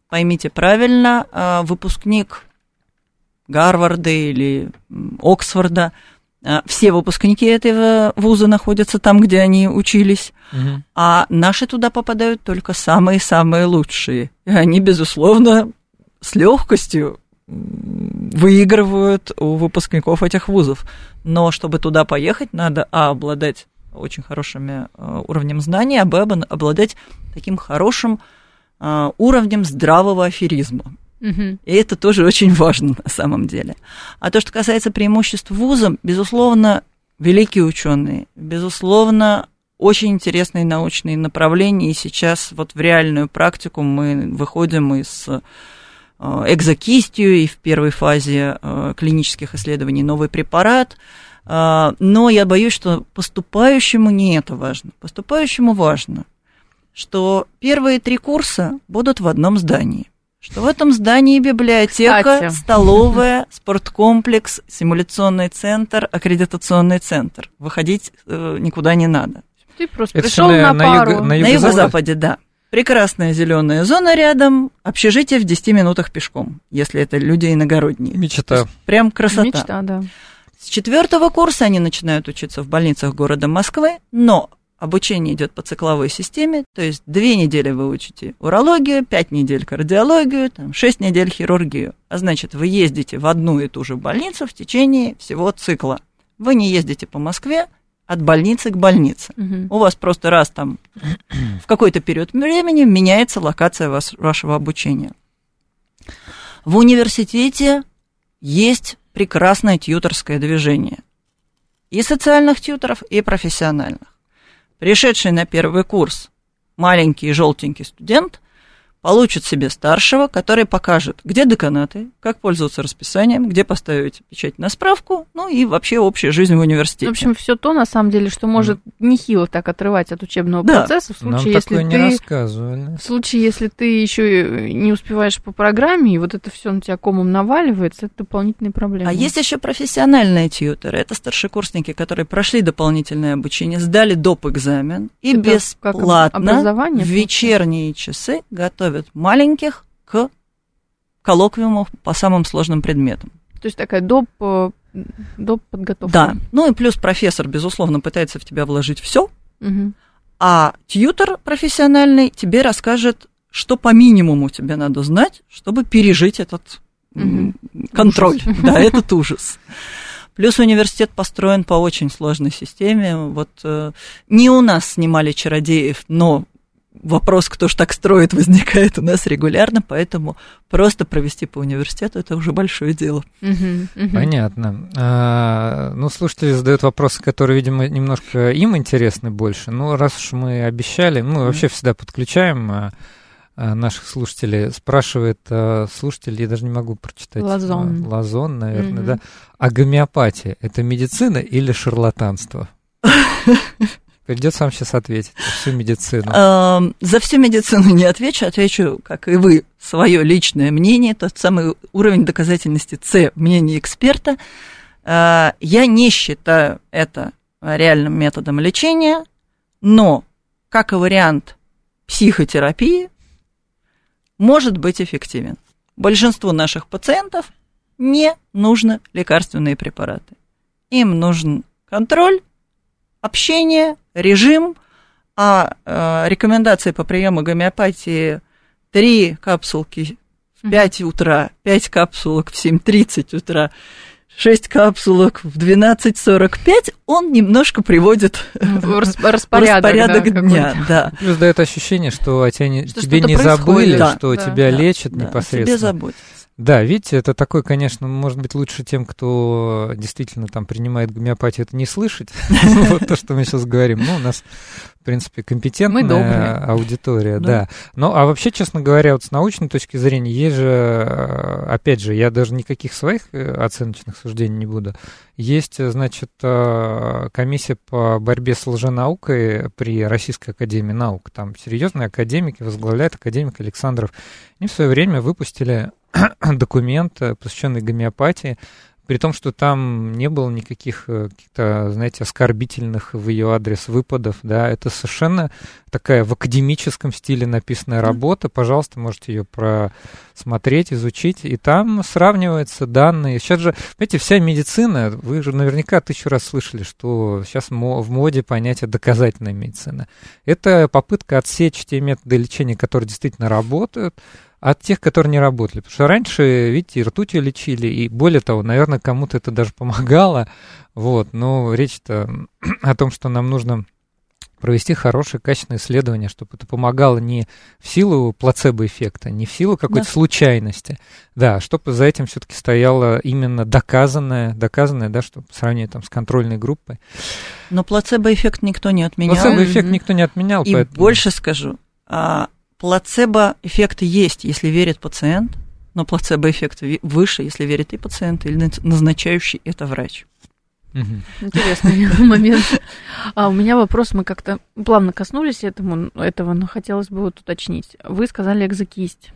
Поймите правильно, э, выпускник Гарварда или Оксфорда, э, все выпускники этого вуза находятся там, где они учились, а наши туда попадают только самые-самые лучшие. И они, безусловно, с легкостью выигрывают у выпускников этих вузов. Но чтобы туда поехать, надо, а, обладать очень хорошими э, уровнем знаний, а, б, об- обладать таким хорошим э, уровнем здравого аферизма. И это тоже очень важно на самом деле. А то, что касается преимуществ вуза, безусловно, великие ученые, безусловно, очень интересные научные направления. И сейчас вот в реальную практику мы выходим из э, экзокистию и в первой фазе э, клинических исследований новый препарат. А, Но я боюсь, что поступающему не это важно. Поступающему важно, что первые три курса будут в одном здании. Что в этом здании библиотека, Кстати. столовая, спорткомплекс, симуляционный центр, аккредитационный центр. Выходить э, никуда не надо. Ты просто Это пришел на, на- на пару. юго- на На юго-запад? юго-западе, да. прекрасная зеленая зона рядом, общежитие в 10 минутах пешком, если это люди иногородние. Мечта. Прям красота. Мечта, да. С четвертого курса они начинают учиться в больницах города Москвы, но обучение идет по цикловой системе, то есть две недели вы учите урологию, пять недель кардиологию, там, шесть недель хирургию. А значит, вы ездите в одну и ту же больницу в течение всего цикла. Вы не ездите по Москве от больницы к больнице. Мгм. У вас просто раз там в какой-то период времени меняется локация вас- вашего обучения. В университете есть прекрасное тьюторское движение. И социальных тьюторов, и профессиональных. Пришедший на первый курс маленький желтенький студент получит себе старшего, который покажет, где деканаты, как пользоваться расписанием, где поставить печать на справку, ну и вообще общая жизнь в университете. В общем, все то, на самом деле, что может нехило так отрывать от учебного Да. процесса, в Нам случае, если такое не ты... рассказывали. В случае, если ты еще не успеваешь по программе, и вот это все на тебя комом наваливается, это дополнительные проблемы. А есть еще профессиональные тьютеры. Это старшекурсники, которые прошли дополнительное обучение, сдали доп. экзамен и Это бесплатно в вечерние часы готовят маленьких к коллоквиуму по самым сложным предметам. То есть такая доп, э, доп подготовка. Да. Ну и плюс профессор, безусловно, пытается в тебя вложить все, Мгм. а тьютер профессиональный тебе расскажет, что по минимуму тебе надо знать, чтобы пережить этот м, контроль, да, этот ужас. Плюс университет построен по очень сложной системе. Вот э, не у нас снимали чародеев, но вопрос, кто ж так строит, возникает у нас регулярно, поэтому просто провести по университету это уже большое дело. Понятно. А, ну, слушатели задают вопросы, которые, видимо, немножко им интересны больше. Ну, раз уж мы обещали, мы вообще всегда подключаем а, а, наших слушателей. Спрашивает а, слушатель, я даже не могу прочитать. Лазон. Лазон, наверное, да. А гомеопатия – это медицина или шарлатанство? Придется вам сейчас ответить за всю медицину. Эм, За всю медицину не отвечу, отвечу, как и вы, свое личное мнение, тот самый уровень доказательности С, мнение эксперта. Э, Я не считаю это реальным методом лечения, но как и вариант психотерапии может быть эффективен. Большинству наших пациентов не нужны лекарственные препараты. Им нужен контроль, общение, режим, а э, рекомендации по приему гомеопатии 3 капсулки в Мгм. 5 утра, 5 капсулок в 7.30 утра, 6 капсулок в 12.45, он немножко приводит В рас- в распорядок, распорядок да, дня. Да. Плюс дает ощущение, что о тебя не- Что тебе не забыли. Да. что Да. тебя Да, лечат да, непосредственно. Тебе заботиться. Да, видите, это такой, конечно, может быть, лучше тем, кто действительно там принимает гомеопатию, это не слышать. Вот то, что мы сейчас говорим. Ну, у нас, в принципе, компетентная аудитория, Да. Ну, а вообще, честно говоря, вот с научной точки зрения, есть же, э, опять же, я даже никаких своих э, оценочных суждений не буду. Есть, э, значит, комиссия по борьбе с лженаукой при Российской Академии Наук. Там серьезные академики, возглавляет академик Александров. Они в свое время выпустили документ, посвященный гомеопатии, при том, что там не было никаких э, каких-то, знаете, оскорбительных в ее адрес выпадов, да, это совершенно такая в академическом стиле написанная работа, пожалуйста, можете ее просмотреть, изучить, и там сравниваются данные. Сейчас же, знаете, вся медицина, вы же наверняка тысячу раз слышали, что сейчас в моде понятие доказательная медицина. Это попытка отсечь те методы лечения, которые действительно работают, от тех, которые не работали. Потому что раньше, видите, и ртутью лечили, и более того, наверное, кому-то это даже помогало. Вот, но речь-то о том, что нам нужно провести хорошее, качественное исследование, чтобы это помогало не в силу плацебо-эффекта, не в силу какой-то Да. случайности, да, чтобы за этим все-таки стояло именно доказанное, доказанное, да, что по сравнению там с контрольной группой. Но плацебо-эффект никто не отменял. Плацебо-эффект Мгм. никто не отменял, И поэтому... больше скажу, а, плацебо-эффект есть, если верит пациент, но плацебо-эффект выше, если верит и пациент, или назначающий это врач. Интересный момент. А у меня вопрос, мы как-то плавно коснулись этому, этого, но хотелось бы вот уточнить. Вы сказали экзокисть.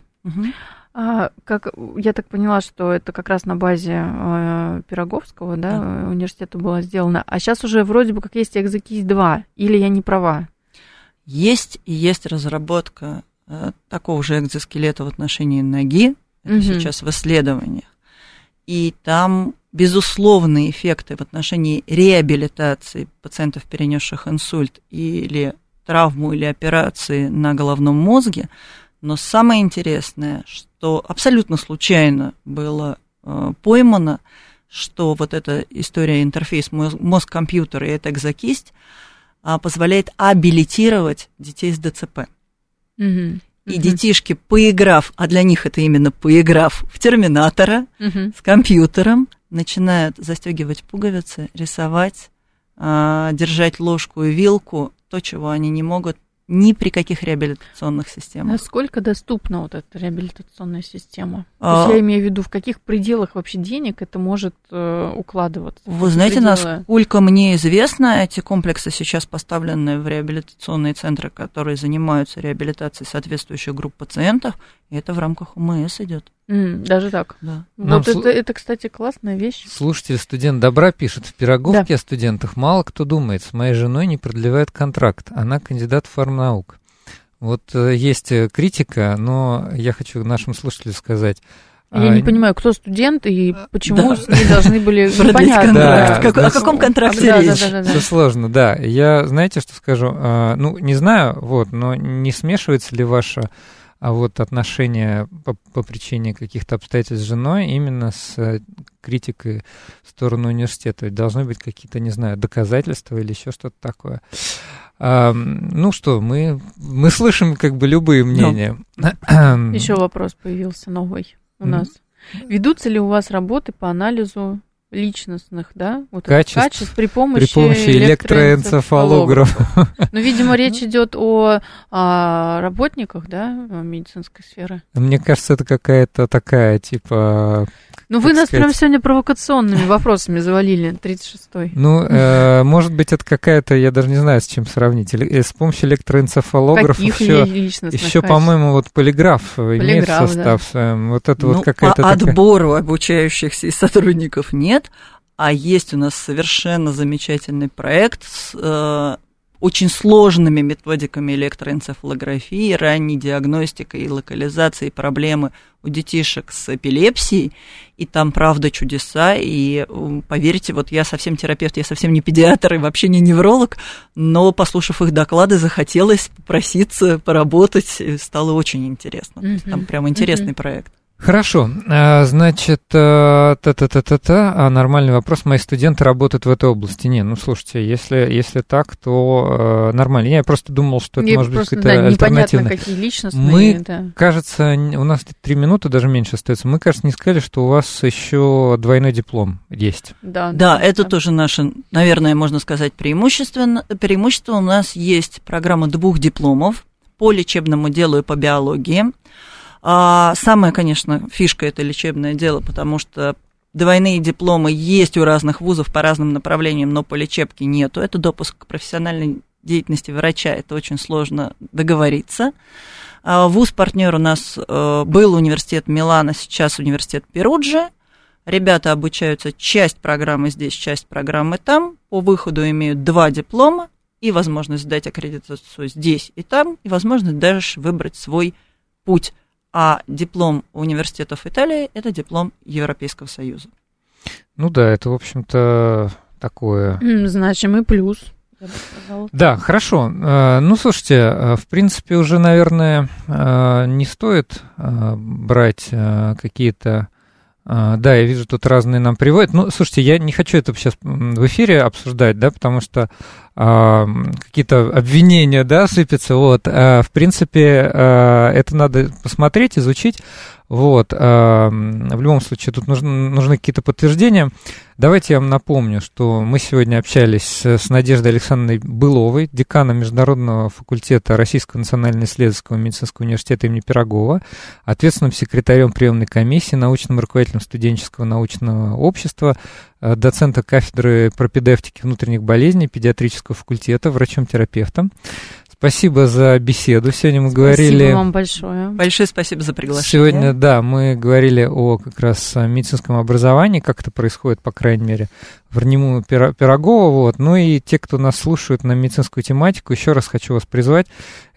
А, как я так поняла, что это как раз на базе э, Пироговского, да, Да. университета было сделано. А сейчас уже вроде бы как есть экзокисть 2, или я не права? Есть и есть разработка такого же экзоскелета в отношении ноги, это угу. сейчас в исследованиях. И там безусловные эффекты в отношении реабилитации пациентов, перенесших инсульт или травму или операции на головном мозге. Но самое интересное, что абсолютно случайно было э, поймано, что вот эта история интерфейс мозг-компьютер и эта экзокисть э, позволяет абилитировать детей с ДЦП. Угу. И детишки, поиграв, а для них это именно поиграв в терминатора угу. с компьютером, начинают застегивать пуговицы, рисовать, а, держать ложку и вилку, то, чего они не могут ни при каких реабилитационных системах. Насколько доступна вот эта реабилитационная система? А... Я имею в виду, в каких пределах вообще денег это может э, укладываться? Вы знаете, пределы... насколько мне известно, эти комплексы сейчас поставлены в реабилитационные центры, которые занимаются реабилитацией соответствующих групп пациентов, и это в рамках УМС идет. Mm, даже так. Да. Вот это, это, кстати, классная вещь. Слушатель студент добра пишет, в Пироговке да. о студентах мало кто думает. С моей женой не продлевает контракт. Она кандидат фармнаук. Вот э, есть э, критика, но я хочу нашим слушателям сказать, я а, не понимаю, кто студент и почему да. с ней должны были... Понятно. Да, как, о каком контракте да, речь? Да, да, да, Все сложно, да. Я, знаете, что скажу? А, ну, не знаю, вот, но не смешивается ли ваша а вот отношения по, по причине каких-то обстоятельств с женой именно с э, критикой в сторону университета. Должны быть какие-то, не знаю, доказательства или еще что-то такое. А, ну что, мы, мы слышим как бы любые мнения. Еще вопрос появился новый у нас. Ведутся ли у вас работы по анализу личностных, да, вот качеств, качеств при помощи, при помощи электроэнцефалографа. Ну, видимо, речь идет о, о работниках, да, медицинской сферы. Мне кажется, это какая-то такая, типа, ну, вы нас сказать... прям сегодня провокационными вопросами завалили, 36-й. Ну, э, может быть, это какая-то, я даже не знаю, с чем сравнить. Э, с помощью электроэнцефалографа еще, еще по-моему, вот полиграф, полиграф имеет состав да. своем. Вот это ну, вот какая-то по такая... отбору обучающихся и сотрудников нет, а есть у нас совершенно замечательный проект с э, очень сложными методиками электроэнцефалографии, ранней диагностикой и локализацией проблемы у детишек с эпилепсией, и там, правда, чудеса, и поверьте, вот я совсем терапевт, я совсем не педиатр и вообще не невролог, но, послушав их доклады, захотелось попроситься, поработать, стало очень интересно. Mm-hmm. Там прям интересный mm-hmm. проект. Хорошо, а, значит, э, та-та-та-та-та, а нормальный вопрос, мои студенты работают в этой области. Не, ну слушайте, если, если так, то э, нормально. Я просто думал, что это Мне может быть какая-то да, альтернативная. какие личностные. Мы, да. кажется, у нас три минуты, даже меньше остается. Мы, кажется, не сказали, что у вас еще двойной диплом есть. Да, да, да это да. тоже наше, наверное, можно сказать, преимущество. Преимущество у нас есть программа двух дипломов по лечебному делу и по биологии. А самая, конечно, фишка это лечебное дело, потому что двойные дипломы есть у разных вузов по разным направлениям, но по лечебке нету. Это допуск к профессиональной деятельности врача, это очень сложно договориться. А вуз-партнер у нас э, был университет Милана, сейчас университет Перуджи. Ребята обучаются часть программы здесь, часть программы там. По выходу имеют два диплома и возможность сдать аккредитацию здесь и там, и возможность даже выбрать свой путь а диплом университетов Италии – это диплом Европейского Союза. Ну да, это, в общем-то, такое... Значимый плюс. Да, хорошо. Э, ну, слушайте, э, в принципе, уже, наверное, э, не стоит брать какие-то да, я вижу, тут разные нам приводят. Ну, слушайте, я не хочу это сейчас в эфире обсуждать, да, потому что а, какие-то обвинения, да, сыпятся. Вот, а, в принципе, а, это надо посмотреть, изучить. Вот, а, в любом случае, тут нужны, нужны какие-то подтверждения. Давайте я вам напомню, что мы сегодня общались с Надеждой Александровной Быловой, деканом Международного факультета Российского национально-исследовательского медицинского университета имени Пирогова, ответственным секретарем приемной комиссии, научным руководителем студенческого научного общества, э, доцента кафедры пропедевтики внутренних болезней педиатрического факультета, врачом-терапевтом. Спасибо за беседу. Сегодня мы говорили... Спасибо вам большое. Большое спасибо за приглашение. Сегодня, да, мы говорили о как раз медицинском образовании, как это происходит, по крайней мере, в РНИМУ Пирогова. Вот. Ну и те, кто нас слушают на медицинскую тематику, еще раз хочу вас призвать.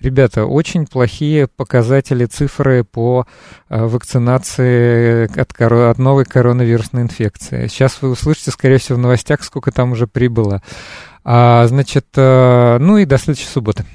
Ребята, очень плохие показатели, цифры по э, вакцинации от, коро... от новой коронавирусной инфекции. Сейчас вы услышите, скорее всего, в новостях, сколько там уже прибыло. А, значит, э, ну и до следующей субботы.